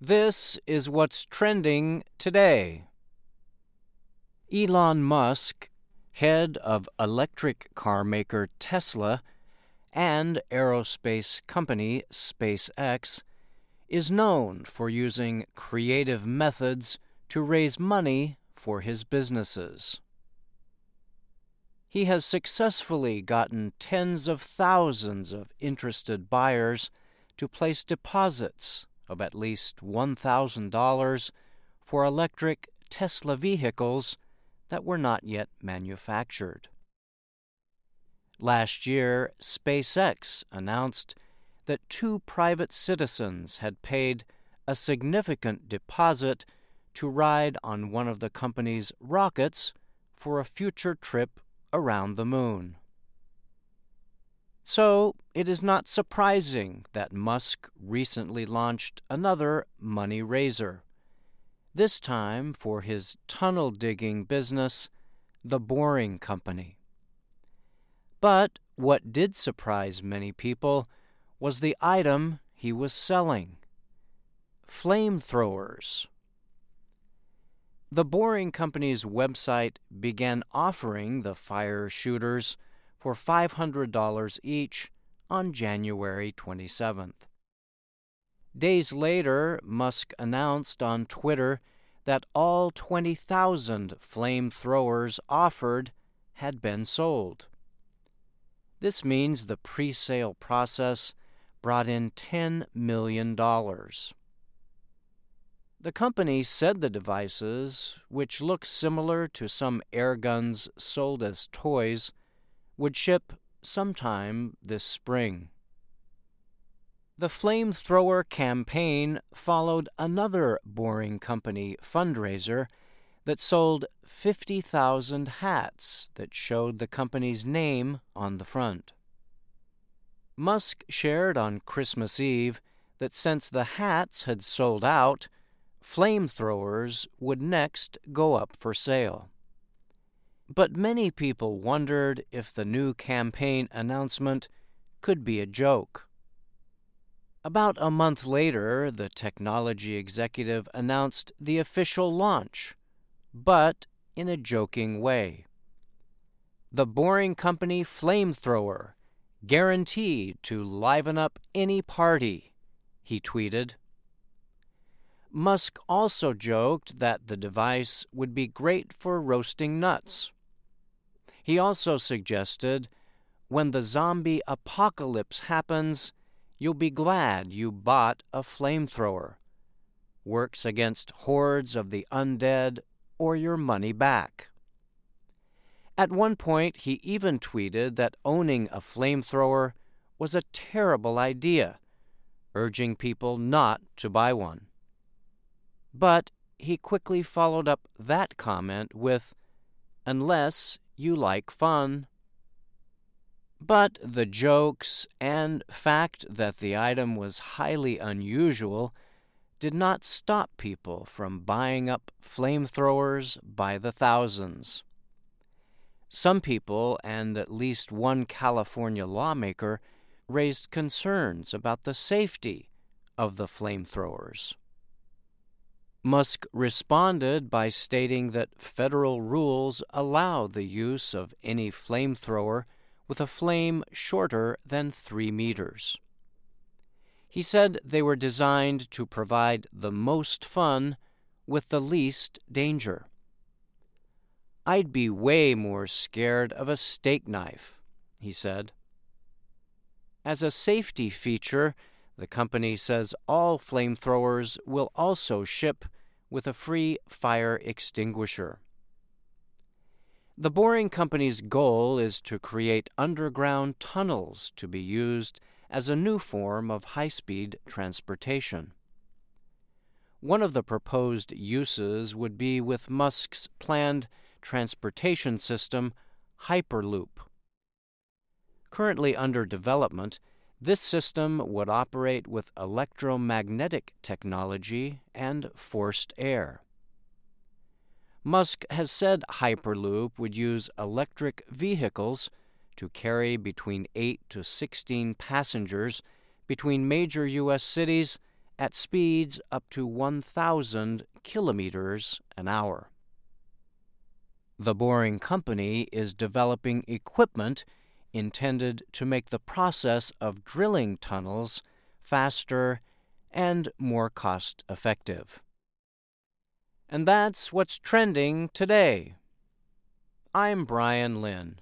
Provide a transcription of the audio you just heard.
This is what's trending today. Elon Musk, head of electric car maker Tesla and aerospace company SpaceX, is known for using creative methods to raise money for his businesses. He has successfully gotten tens of thousands of interested buyers to place deposits of at least $1,000 for electric Tesla vehicles that were not yet manufactured. Last year, SpaceX announced that two private citizens had paid a significant deposit to ride on one of the company's rockets for a future trip around the moon. So, it is not surprising that Musk recently launched another money raiser, this time for his tunnel digging business, The Boring Company. But what did surprise many people was the item he was selling flamethrowers. The Boring Company's website began offering the fire shooters for $500 each on January 27th. Days later, Musk announced on Twitter that all 20,000 flamethrowers offered had been sold. This means the pre sale process brought in $10 million. The company said the devices, which look similar to some air guns sold as toys, would ship sometime this spring. The flamethrower campaign followed another Boring Company fundraiser that sold 50,000 hats that showed the company's name on the front. Musk shared on Christmas Eve that since the hats had sold out, flamethrowers would next go up for sale. But many people wondered if the new campaign announcement could be a joke. About a month later, the technology executive announced the official launch but in a joking way. The Boring Company flamethrower, guaranteed to liven up any party, he tweeted. Musk also joked that the device would be great for roasting nuts. He also suggested when the zombie apocalypse happens, you'll be glad you bought a flamethrower. Works against hordes of the undead or your money back. At one point, he even tweeted that owning a flamethrower was a terrible idea, urging people not to buy one. But he quickly followed up that comment with, unless you like fun. But the jokes and fact that the item was highly unusual did not stop people from buying up flamethrowers by the thousands. Some people, and at least one California lawmaker, raised concerns about the safety of the flamethrowers. Musk responded by stating that federal rules allow the use of any flamethrower with a flame shorter than three meters. He said they were designed to provide the most fun with the least danger. I'd be way more scared of a steak knife, he said. As a safety feature, the company says all flamethrowers will also ship with a free fire extinguisher. The Boring Company's goal is to create underground tunnels to be used as a new form of high speed transportation. One of the proposed uses would be with Musk's planned transportation system, Hyperloop. Currently under development, this system would operate with electromagnetic technology and forced air. Musk has said Hyperloop would use electric vehicles to carry between 8 to 16 passengers between major U.S. cities at speeds up to 1,000 kilometers an hour. The Boring Company is developing equipment intended to make the process of drilling tunnels faster and more cost effective. And that's what's trending today. I'm Brian Lynn.